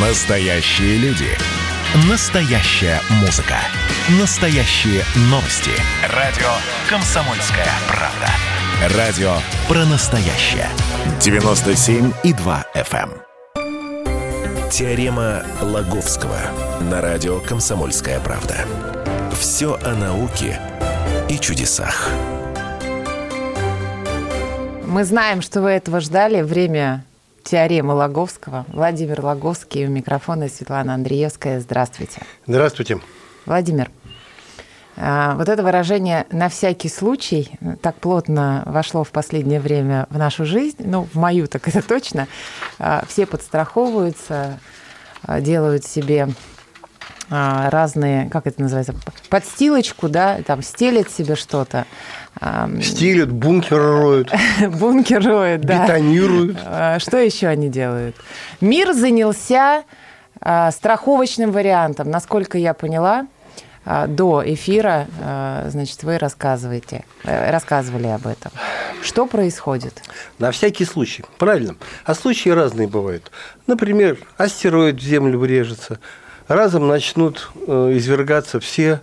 Настоящие люди. Настоящая музыка. Настоящие новости. Радио «Комсомольская правда». Радио про настоящее. 97,2 FM. эм. Теорема Лаговского на радио «Комсомольская правда». Все о науке и чудесах. Мы знаем, что вы этого ждали. Время теоремы Лаговского. Владимир Лаговский у микрофона Светлана Андреевская. Здравствуйте. Здравствуйте. Владимир, а, вот это выражение «на всякий случай» так плотно вошло в последнее время в нашу жизнь, ну, в мою так это точно. А, Все подстраховываются, а, делают себе разные, как это называется, подстилочку, да, там стелят себе что-то. Стилят, бункер роют, Бункер роют, да. бетонируют. А, Что еще они делают? Мир занялся а, страховочным вариантом. Насколько я поняла, а, до эфира, а, значит, вы рассказываете, э, рассказывали об этом. Что происходит? На всякий случай. Правильно. А случаи разные бывают. Например, астероид в Землю врежется, разом начнут э, извергаться все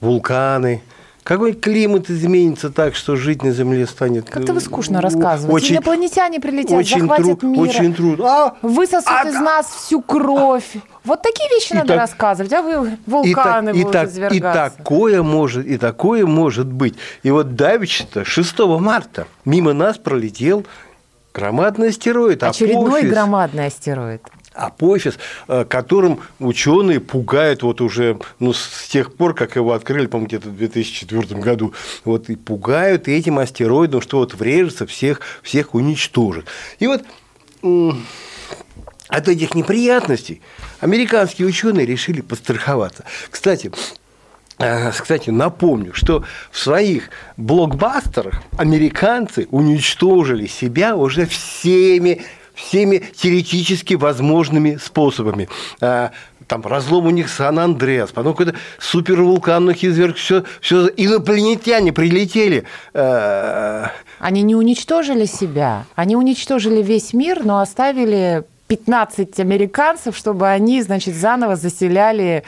вулканы, какой климат изменится так, что жить на Земле станет... Как-то вы э, скучно рассказываете. Очень, Инопланетяне прилетят, очень, захватят тру- мир. очень трудно. А, Высосут а- из нас всю кровь. Вот такие вещи И надо так- рассказывать, а вы И, вулканы так- и, будут так- и извергаться. такое может, и такое может быть. И вот давеча 6 марта мимо нас пролетел громадный астероид. Очередной Апофис. громадный астероид. Апофис, э, которым ученые пугают вот уже ну, с тех пор, как его открыли, по-моему, где-то в 2004 году. Вот и пугают этим астероидом, что вот врежется, всех, всех уничтожит. И вот от этих неприятностей американские ученые решили постраховаться. Кстати, э, кстати, напомню, что в своих блокбастерах американцы уничтожили себя уже всеми всеми теоретически возможными способами. А, Там разлом у них Сан-Андреас, потом какой-то супервулкан у них изверг, все, все инопланетяне прилетели. А, Они не уничтожили себя, они уничтожили весь мир, но оставили 15 американцев, чтобы они, значит, заново заселяли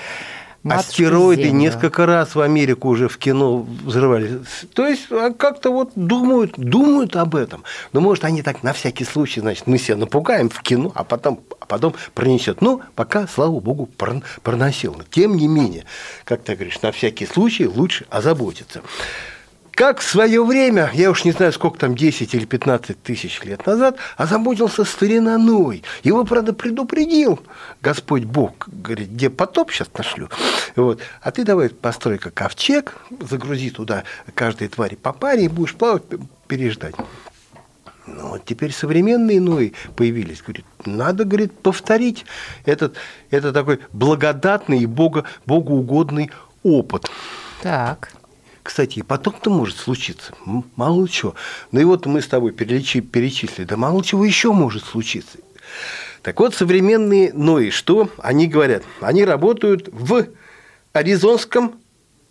Астероиды Землю. несколько раз в Америку уже в кино взрывали. То есть а как-то вот думают, думают об этом. Но может они так на всякий случай, значит, мы себя напугаем в кино, а потом, а потом пронесет. Ну, пока, слава богу, прон- проносил. Но тем не менее, как ты говоришь, на всякий случай лучше озаботиться. Как в свое время, я уж не знаю, сколько там, 10 или 15 тысяч лет назад, озаботился старина Ной. Его, правда, предупредил Господь Бог, говорит, где потоп сейчас нашлю. Вот. А ты давай построй-ка ковчег, загрузи туда каждой твари по паре и будешь плавать, переждать. Ну, вот теперь современные Нои появились. Говорит, надо, говорит, повторить этот, это такой благодатный и бого, богоугодный опыт. Так. Кстати, и потом-то может случиться. Мало чего. Ну и вот мы с тобой переличи- перечислили. Да мало чего еще может случиться. Так вот, современные Нои, что они говорят? Они работают в Аризонском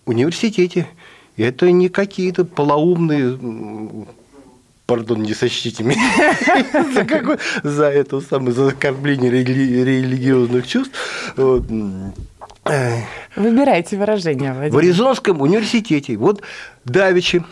университете. И это не какие-то полоумные пардон, не сочтите меня за, какой- за это самое, за оскорбление рели- религиозных чувств. Вот. Э, Выбирайте выражение, в Владимир. Аризонском университете. Вот Давичи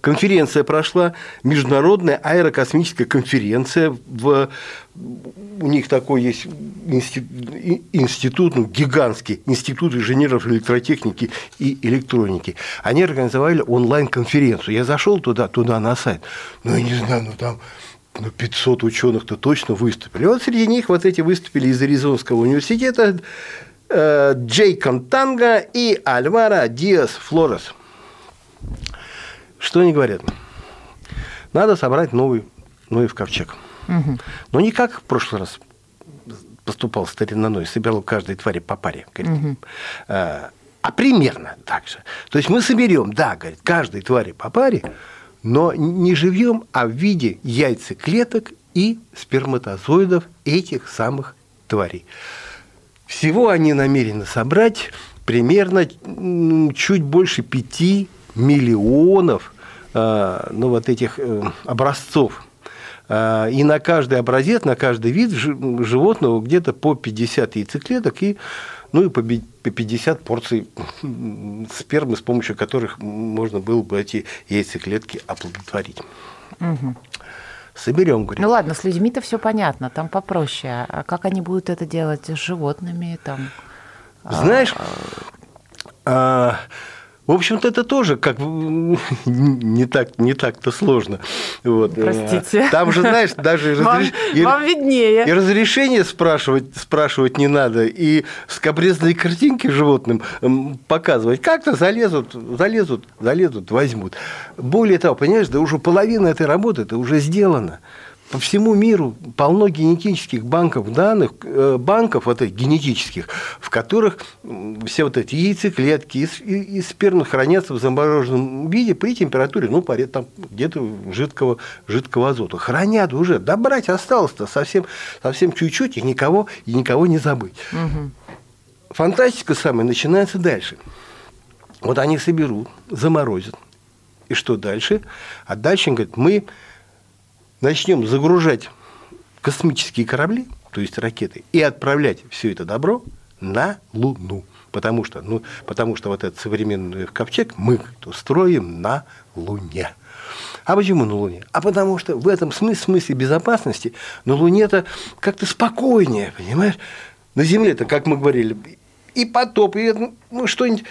конференция прошла, международная аэрокосмическая конференция. В, у них такой есть институт, институт ну, гигантский, институт инженеров электротехники и электроники. Они организовали онлайн-конференцию. Я зашел туда, туда на сайт. Ну, я не знаю, ну там ну, 500 ученых-то точно выступили. Вот среди них вот эти выступили из Аризонского университета э, Джей Контанга и Альвара Диас Флорес. Что они говорят? Надо собрать новый Ноев ковчег. Но не как в прошлый раз поступал старина Ной, собирал каждой твари по паре. говорит. А, а примерно так же. То есть мы соберем, да, говорит, каждой твари по паре, но не живьем, а в виде яйцеклеток и сперматозоидов этих самых тварей. Всего они намерены собрать примерно чуть больше 5 миллионов э, ну, вот этих э, образцов. А, и на каждый образец, на каждый вид животного где-то по 50 яйцеклеток и ну и по 50 порций спермы, с помощью которых можно было бы эти яйцеклетки оплодотворить. Угу. Соберем, говорит. Ну ладно, с людьми-то все понятно, там попроще. А как они будут это делать с животными? Там? Знаешь, а, в общем-то, это тоже как не так не так-то сложно. Вот. Простите. Там же, знаешь, даже вам, разреш... вам виднее. И разрешение спрашивать, спрашивать не надо, и скобрезные картинки животным показывать. Как-то залезут, залезут, залезут, возьмут. Более того, понимаешь, да уже половина этой работы это уже сделана по всему миру полно генетических банков данных, э, банков вот этих генетических, в которых все вот эти яйцеклетки и, и спермы хранятся в замороженном виде при температуре, ну, там где-то жидкого, жидкого азота. Хранят уже. Добрать осталось-то совсем, совсем чуть-чуть, и никого, и никого не забыть. Угу. Фантастика самая начинается дальше. Вот они соберут, заморозят. И что дальше? А дальше, говорят, мы начнем загружать космические корабли, то есть ракеты, и отправлять все это добро на Луну. Потому что, ну, потому что вот этот современный ковчег мы строим на Луне. А почему на Луне? А потому что в этом смысле, смысле безопасности на Луне-то как-то спокойнее, понимаешь? На Земле-то, как мы говорили, и потоп, и ну, что-нибудь,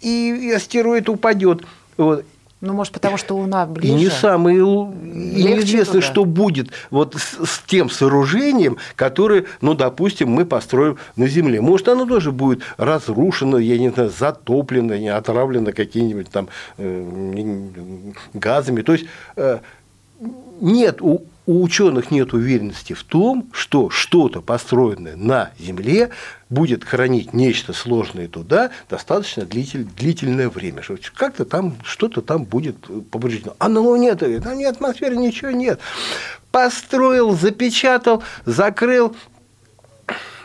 и, и астероид упадет. Вот. Ну, может, потому что Луна ближе. И не самое... И неизвестно, что будет вот с, с тем сооружением, которое, ну, допустим, мы построим на Земле. Может, оно тоже будет разрушено, я не знаю, затоплено, не отравлено какими-нибудь там э, газами. То есть, э, нет у у ученых нет уверенности в том, что что-то построенное на Земле будет хранить нечто сложное туда достаточно длитель, длительное время. Как-то там что-то там будет побуждено. А на Луне-то там нет атмосферы, ничего нет. Построил, запечатал, закрыл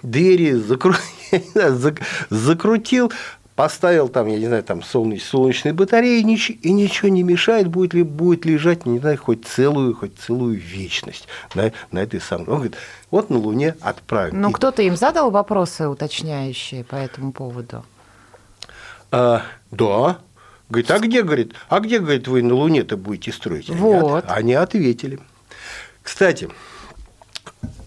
двери, закру... закрутил, поставил там, я не знаю, там солнечные, солнечные батареи, и ничего не мешает, будет ли будет лежать, не знаю, хоть целую, хоть целую вечность на, на этой самой. Он говорит, вот на Луне отправим. Ну, кто-то им задал вопросы уточняющие по этому поводу? А, да. Говорит, а где, говорит, а где, говорит, вы на Луне-то будете строить? Они, вот. от, они ответили. Кстати,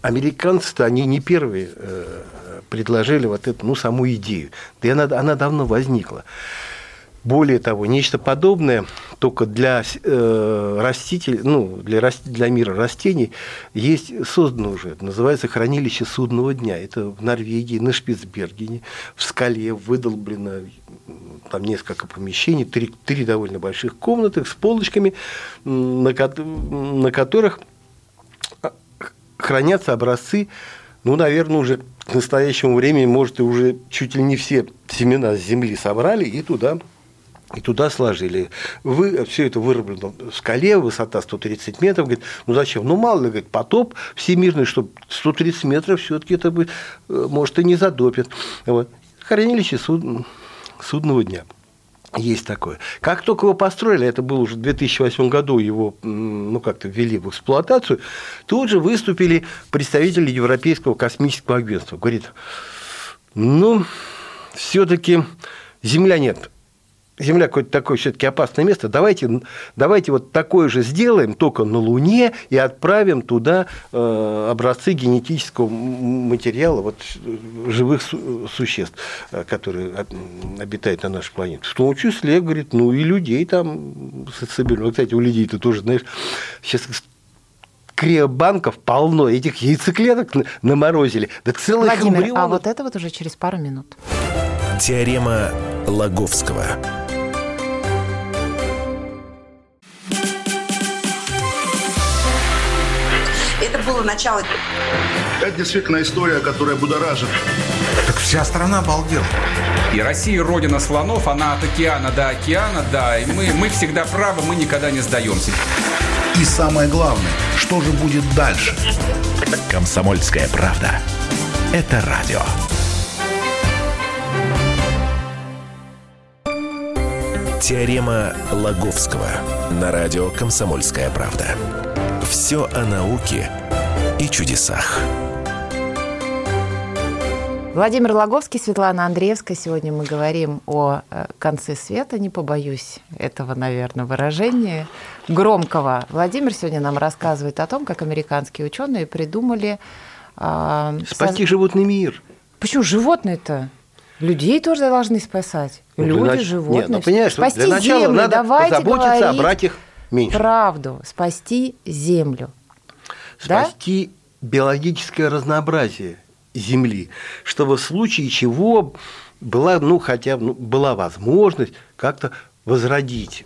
американцы-то, они не первые э, предложили вот эту, ну, саму идею. Да и она, она давно возникла. Более того, нечто подобное только для э, растителей, ну, для, для мира растений есть создано уже. Называется хранилище судного дня. Это в Норвегии, на Шпицбергене, в скале выдолблено там несколько помещений, три, три довольно больших комнаты с полочками, на, на которых хранятся образцы, ну, наверное, уже к настоящему времени, может, и уже чуть ли не все семена с земли собрали и туда и туда сложили. Вы, все это выработано в скале, высота 130 метров. Говорит, ну зачем? Ну мало ли, говорит, потоп всемирный, что 130 метров все-таки это бы, э, может, и не задопит. Вот. Хранилище суд, судного дня. Есть такое. Как только его построили, это было уже в 2008 году, его ну, как-то ввели в эксплуатацию, тут же выступили представители Европейского космического агентства. Говорит, ну, все-таки Земля нет Земля какое-то такое все-таки опасное место. Давайте, давайте вот такое же сделаем, только на Луне, и отправим туда э, образцы генетического материала вот, живых су- существ, э, которые обитают на нашей планете. В том числе, говорит, ну и людей там соберем. Кстати, у людей ты тоже, знаешь, сейчас криобанков полно, этих яйцеклеток наморозили. Да целых Владимир, эмбрионов. а вот это вот уже через пару минут. Теорема Лаговского. Было начало. Это действительно история, которая будоражит. Так вся страна обалдела. И Россия родина слонов, она от океана до океана, да. И мы, мы всегда правы, мы никогда не сдаемся. И самое главное, что же будет дальше? Комсомольская правда. Это радио. Теорема Лаговского на радио «Комсомольская правда». Все о науке и чудесах. Владимир Логовский, Светлана Андреевская. Сегодня мы говорим о э, конце света, не побоюсь этого, наверное, выражения громкого. Владимир сегодня нам рассказывает о том, как американские ученые придумали... Э, Спасти соз... животный мир. Почему животные-то? Людей тоже должны спасать. Ну, Люди, нач... животные. Нет, ну, понимаешь, Спасти для начала землю. надо Давайте позаботиться о братьях меньше. Правду. Спасти землю. Спасти да? биологическое разнообразие Земли, чтобы в случае чего была, ну, хотя ну, была возможность как-то возродить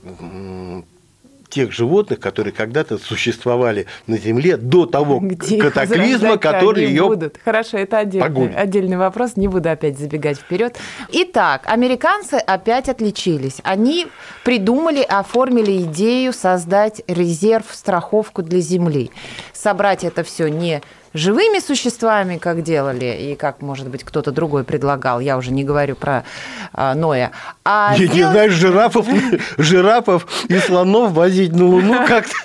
тех животных, которые когда-то существовали на Земле до того Где катаклизма, который ее будут. Хорошо, это отдельный, отдельный вопрос, не буду опять забегать вперед. Итак, американцы опять отличились. Они придумали, оформили идею создать резерв, страховку для Земли. Собрать это все не живыми существами, как делали, и как, может быть, кто-то другой предлагал, я уже не говорю про а, Ноя. А не, делать... не знаешь, жирафов, жирафов и слонов возить на Луну как-то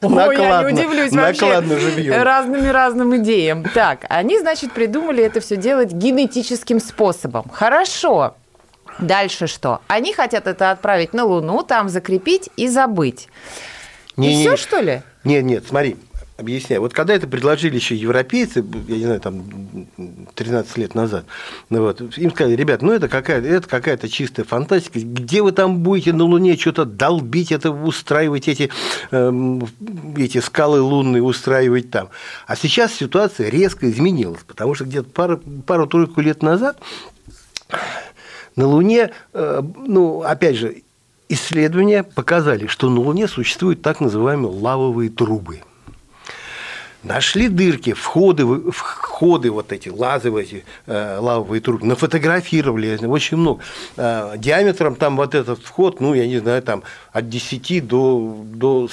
Ой, я не удивлюсь вообще живьем. разными разным идеям. Так, они, значит, придумали это все делать генетическим способом. Хорошо. Дальше что? Они хотят это отправить на Луну, там закрепить и забыть. Не, и не, все, что ли? Нет, нет, смотри объясняю. Вот когда это предложили еще европейцы, я не знаю, там 13 лет назад, ну вот, им сказали, ребят, ну это какая-то это какая-то чистая фантастика, где вы там будете на Луне что-то долбить, это устраивать эти, э, эти скалы лунные, устраивать там. А сейчас ситуация резко изменилась, потому что где-то пару, пару-тройку лет назад на Луне, э, ну, опять же, исследования показали, что на Луне существуют так называемые лавовые трубы – Нашли дырки, входы, входы вот эти, лазовые эти, э, лавовые трубы, нафотографировали очень много. Э, диаметром там вот этот вход, ну, я не знаю, там от 10 до, до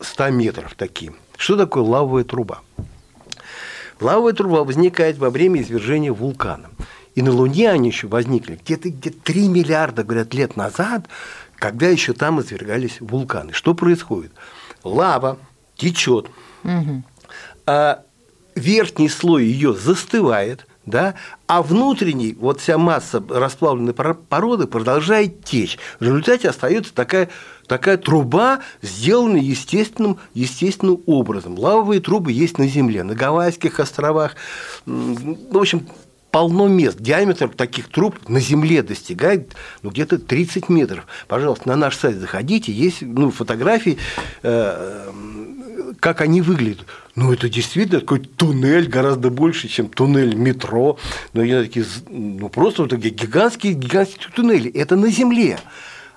100 метров такие. Что такое лавовая труба? Лавовая труба возникает во время извержения вулкана. И на Луне они еще возникли где-то где 3 миллиарда, говорят, лет назад, когда еще там извергались вулканы. Что происходит? Лава течет, угу верхний слой ее застывает, да, а внутренний, вот вся масса расплавленной породы продолжает течь. В результате остается такая, такая труба, сделанная естественным, естественным образом. Лавовые трубы есть на Земле, на Гавайских островах. В общем, полно мест. Диаметр таких труб на Земле достигает ну, где-то 30 метров. Пожалуйста, на наш сайт заходите, есть ну, фотографии, э, как они выглядят. Ну, это действительно такой туннель гораздо больше, чем туннель метро. Но я такие, ну, просто вот такие гигантские, гигантские туннели. Это на Земле.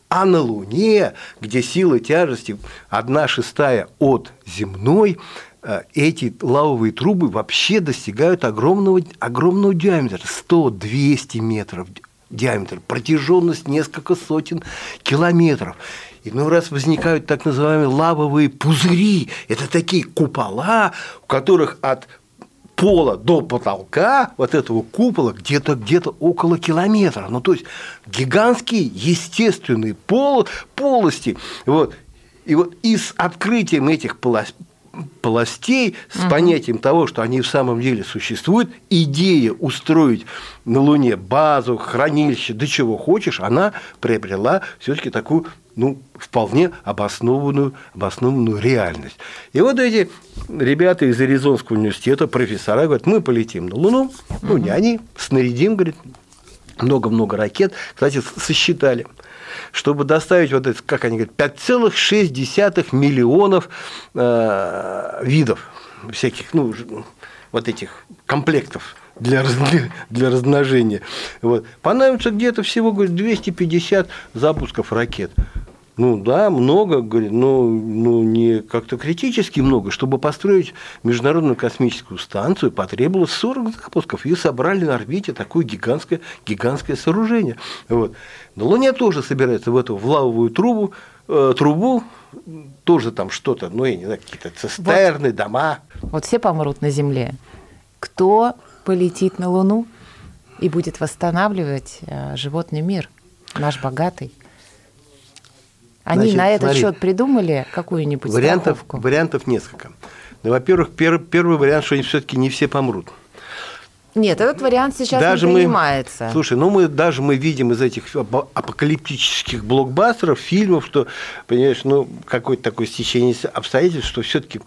А на Луне, где сила тяжести одна шестая от земной, э, эти лавовые трубы вообще достигают огромного, огромного диаметра, 100-200 метров диаметр, протяженность несколько сотен километров. Иной раз возникают так называемые лавовые пузыри. Это такие купола, у которых от пола до потолка вот этого купола где-то где-то около километра. Ну, то есть гигантские естественные пол, полости. Вот. И вот и с открытием этих полостей с угу. понятием того, что они в самом деле существуют, идея устроить на Луне базу, хранилище, да чего хочешь, она приобрела все-таки такую ну, вполне обоснованную, обоснованную реальность. И вот эти ребята из Аризонского университета, профессора, говорят, мы полетим на Луну, ну, не они, снарядим, говорит, много-много ракет. Кстати, сосчитали, чтобы доставить вот это, как они говорят, 5,6 миллионов э, видов всяких, ну, вот этих комплектов для, для, размножения. Вот. Понадобится где-то всего говорит, 250 запусков ракет. Ну да, много, говорит, но ну, не как-то критически много. Чтобы построить Международную космическую станцию, потребовалось 40 запусков. И собрали на орбите такое гигантское, гигантское сооружение. Вот. На Луне тоже собирается в эту в лавовую трубу, э, трубу, тоже там что-то, ну, я не знаю, какие-то цистерны, вот. дома. Вот все помрут на Земле. Кто полетит на Луну и будет восстанавливать э, животный мир, наш богатый? Они Значит, на этот смотри, счет придумали какую-нибудь вариантов, страховку? Вариантов несколько. Ну, Во-первых, пер- первый вариант, что они все-таки не все помрут. Нет, этот вариант сейчас Даже не мы- принимается. Слушай, ну мы даже мы видим из этих апо- апокалиптических блокбастеров, фильмов, что, понимаешь, ну какое-то такое стечение обстоятельств, что все-таки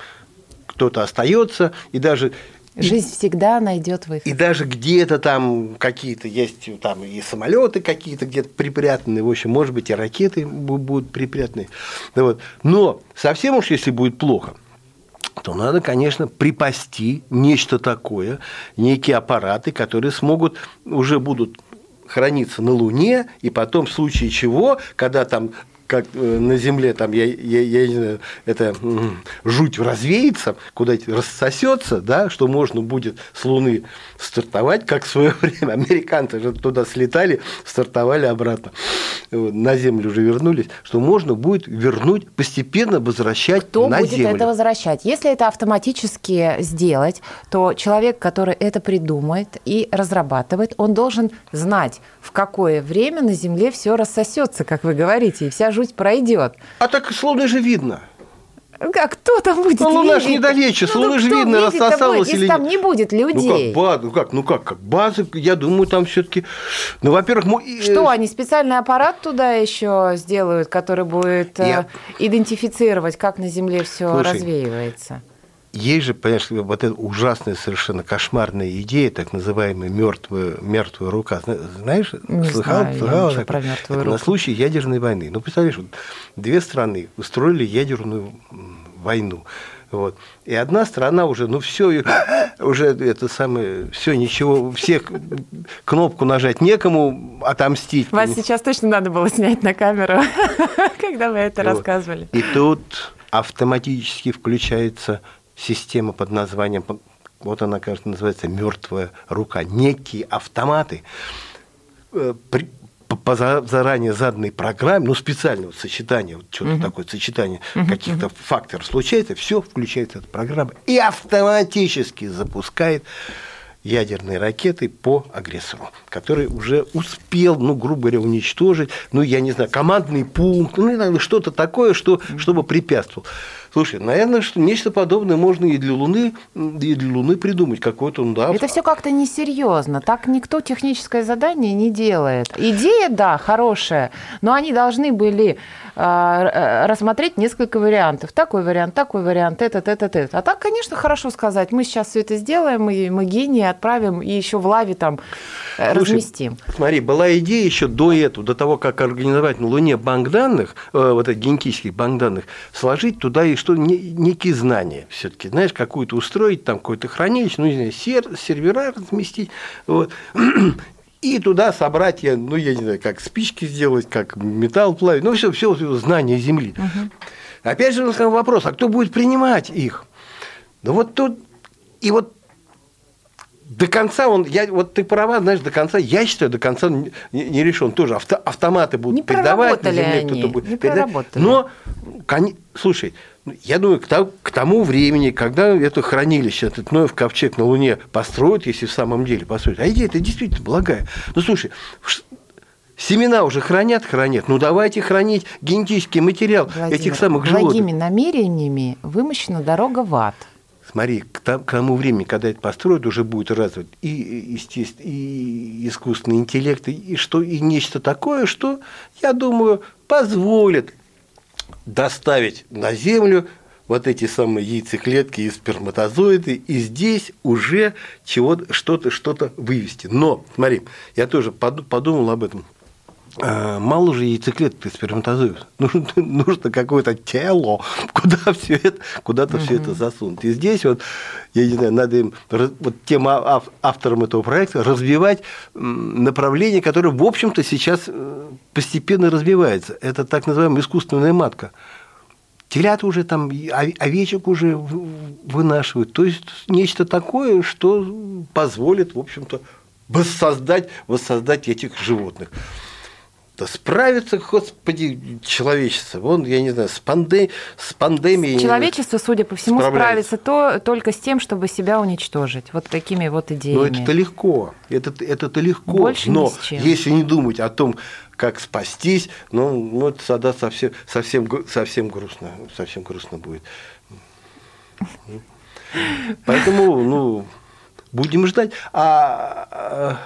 кто-то остается, и даже и- Жизнь всегда найдет выход. и даже где-то там какие-то есть там и самолеты какие-то где-то припрятаны, в общем, может быть, и ракеты бу- будут припрятаны. Ну вот. Но совсем уж если будет плохо, то надо, конечно, припасти нечто такое, некие аппараты, которые смогут, уже будут храниться на Луне, и потом в случае чего, когда там как э, на Земле там, я, я, я не знаю, это жуть развеется, куда-нибудь рассосется, да, что можно будет с Луны стартовать, как в свое время американцы же туда слетали, стартовали обратно, Вот, на Землю уже вернулись, что можно будет вернуть, постепенно возвращать Кто на будет Землю. это возвращать? Если это автоматически сделать, то человек, который это придумает и разрабатывает, он должен знать, в какое время на Земле все рассосется, как вы говорите, и вся жуть пройдет. А так с Луны же видно. А кто там будет Ну, Луна ж видеть? недалече, с Ну, Луны ну, же видно, рассосалась или там не будет Ну людей. как, база, ну как, ну как, как базы, я думаю, там все-таки, ну, во-первых, мо- и, Что, э, они специальный аппарат туда еще сделают, который будет э, Я- идентифицировать, как на Земле все Слушай, развеивается? Есть же, понимаешь, вот эта ужасная, совершенно кошмарная идея, так называемая мертвая, мертвая рука. Зна- Знаешь, Не слыхал, знаю я слыхал такое? про мертвую Это на руку. случай ядерной войны. Ну, представляешь, вот две страны устроили ядерную войну. Вот. И одна страна уже, ну все, уже это самое, все, ничего, всех кнопку нажать некому отомстить. Вас сейчас точно надо было снять на камеру, когда вы это Вот. рассказывали. И тут автоматически включается система под названием, вот она, кажется, называется «мертвая рука». Некие автоматы э, при- по, по за- заранее заданной программе, ну, специальное вот сочетание, вот что-то такое сочетание каких-то факторов случается, все включается эта программа и автоматически запускает ядерные ракеты по агрессору, который уже успел, ну, грубо говоря, уничтожить, ну, я не знаю, командный пункт, ну, что-то такое, что, чтобы препятствовал. Слушай, наверное, что нечто подобное можно и для Луны, и для Луны придумать, какой-то, ну, да, Это все как-то несерьезно. Так никто техническое задание не делает. Идея, да, хорошая, но они должны были э, э, рассмотреть несколько вариантов. Такой вариант, такой вариант, этот, этот, этот. А так, конечно, хорошо сказать. Мы сейчас все это сделаем, и мы гении отправим, и еще в лаве там Слушай, разместим. Смотри, была идея еще до этого, до того, как организовать на Луне банк данных, э, вот этих генетических банк данных, сложить туда и что не- некие знания все-таки, знаешь, какую-то устроить, там какое-то хранилище, ну, не знаю, сер- сервера разместить, вот. И туда собрать, я, ну, я не знаю, как спички сделать, как металл плавить, ну, все, все знания Земли. Опять же, вопрос, а кто будет принимать их? Ну, вот тут, и вот до конца он, я, вот ты права, знаешь, до конца, я считаю, до конца не, не решен. Тоже авто, автоматы будут Не передавать на земле, кто-то будет не передавать. Но, кони- слушай, ну, я думаю, к, то- к тому времени, когда это хранилище, этот Ноев ковчег на Луне построят, если в самом деле построят, а идея это действительно благая. Ну, слушай, семена уже хранят, хранят, ну, давайте хранить генетический материал Владимир, этих самых животных. Благими намерениями вымощена дорога в ад. Смотри, к там- к тому времени, когда это построят, уже будет развит и, естественно, и искусственный интеллект, и, что, и нечто такое, что, я думаю, позволит доставить на Землю вот эти самые яйцеклетки и сперматозоиды, и здесь уже чего что-то что-то вывести. Но, смотри, я тоже поду- подумал об этом. А, Мало же яйцеклеток и сперматозоидов. Нужно, нужно какое-то тело, куда все это, куда-то все это засунуть. И здесь вот, я не знаю, надо им, вот тем а- ав- авторам этого проекта развивать направление, которое, в общем-то, сейчас э, постепенно развивается. Это так называемая искусственная матка. Телят уже там, овечек уже вынашивают. То есть нечто такое, что позволит, в общем-то, воссоздать, воссоздать этих животных. Да справится, господи, человечество. Вон, я не знаю, с, панде... с пандемией... Человечество, судя по всему, справится то, только с тем, чтобы себя уничтожить. Вот такими вот идеями. Но это-то легко. Это, это-то легко. Больше Но если не думать о том, как спастись, ну, ну это тогда совсем, совсем, совсем грустно, совсем грустно будет. Поэтому, ну, будем ждать. А, а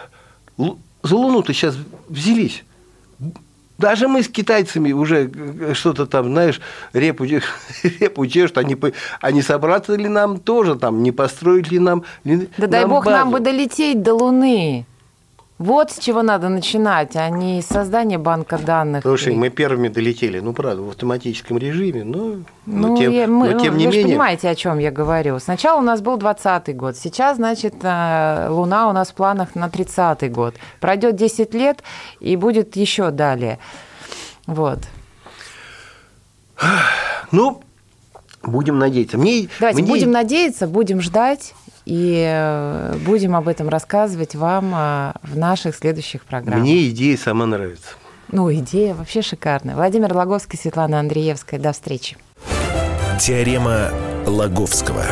Лу- за Луну-то сейчас взялись. Даже мы с китайцами уже что-то там, знаешь, репу, репу чешут, они, не собраться ли нам тоже там, не построить ли нам Да дай нам бог нам базу? бы долететь до Луны. Вот с чего надо начинать, а не с создания банка данных. Слушай, мы первыми долетели, ну, правда, в автоматическом режиме, но, но Ну, тем, я- мы- но тем не вы менее... понимаете, о чем я говорю. Сначала у нас был 20 год, сейчас, значит, э, Луна у нас в планах на 30 год. Пройдет 10 лет и будет еще далее. Вот. Ну, будем надеяться. Мне, Давайте мне- будем надеяться, будем ждать и э, будем об этом рассказывать вам э, в наших следующих программах. Мне идея сама нравится. Ну, идея вообще шикарная. Владимир Логовский, Светлана Андреевская. До встречи. Теорема Лаговского.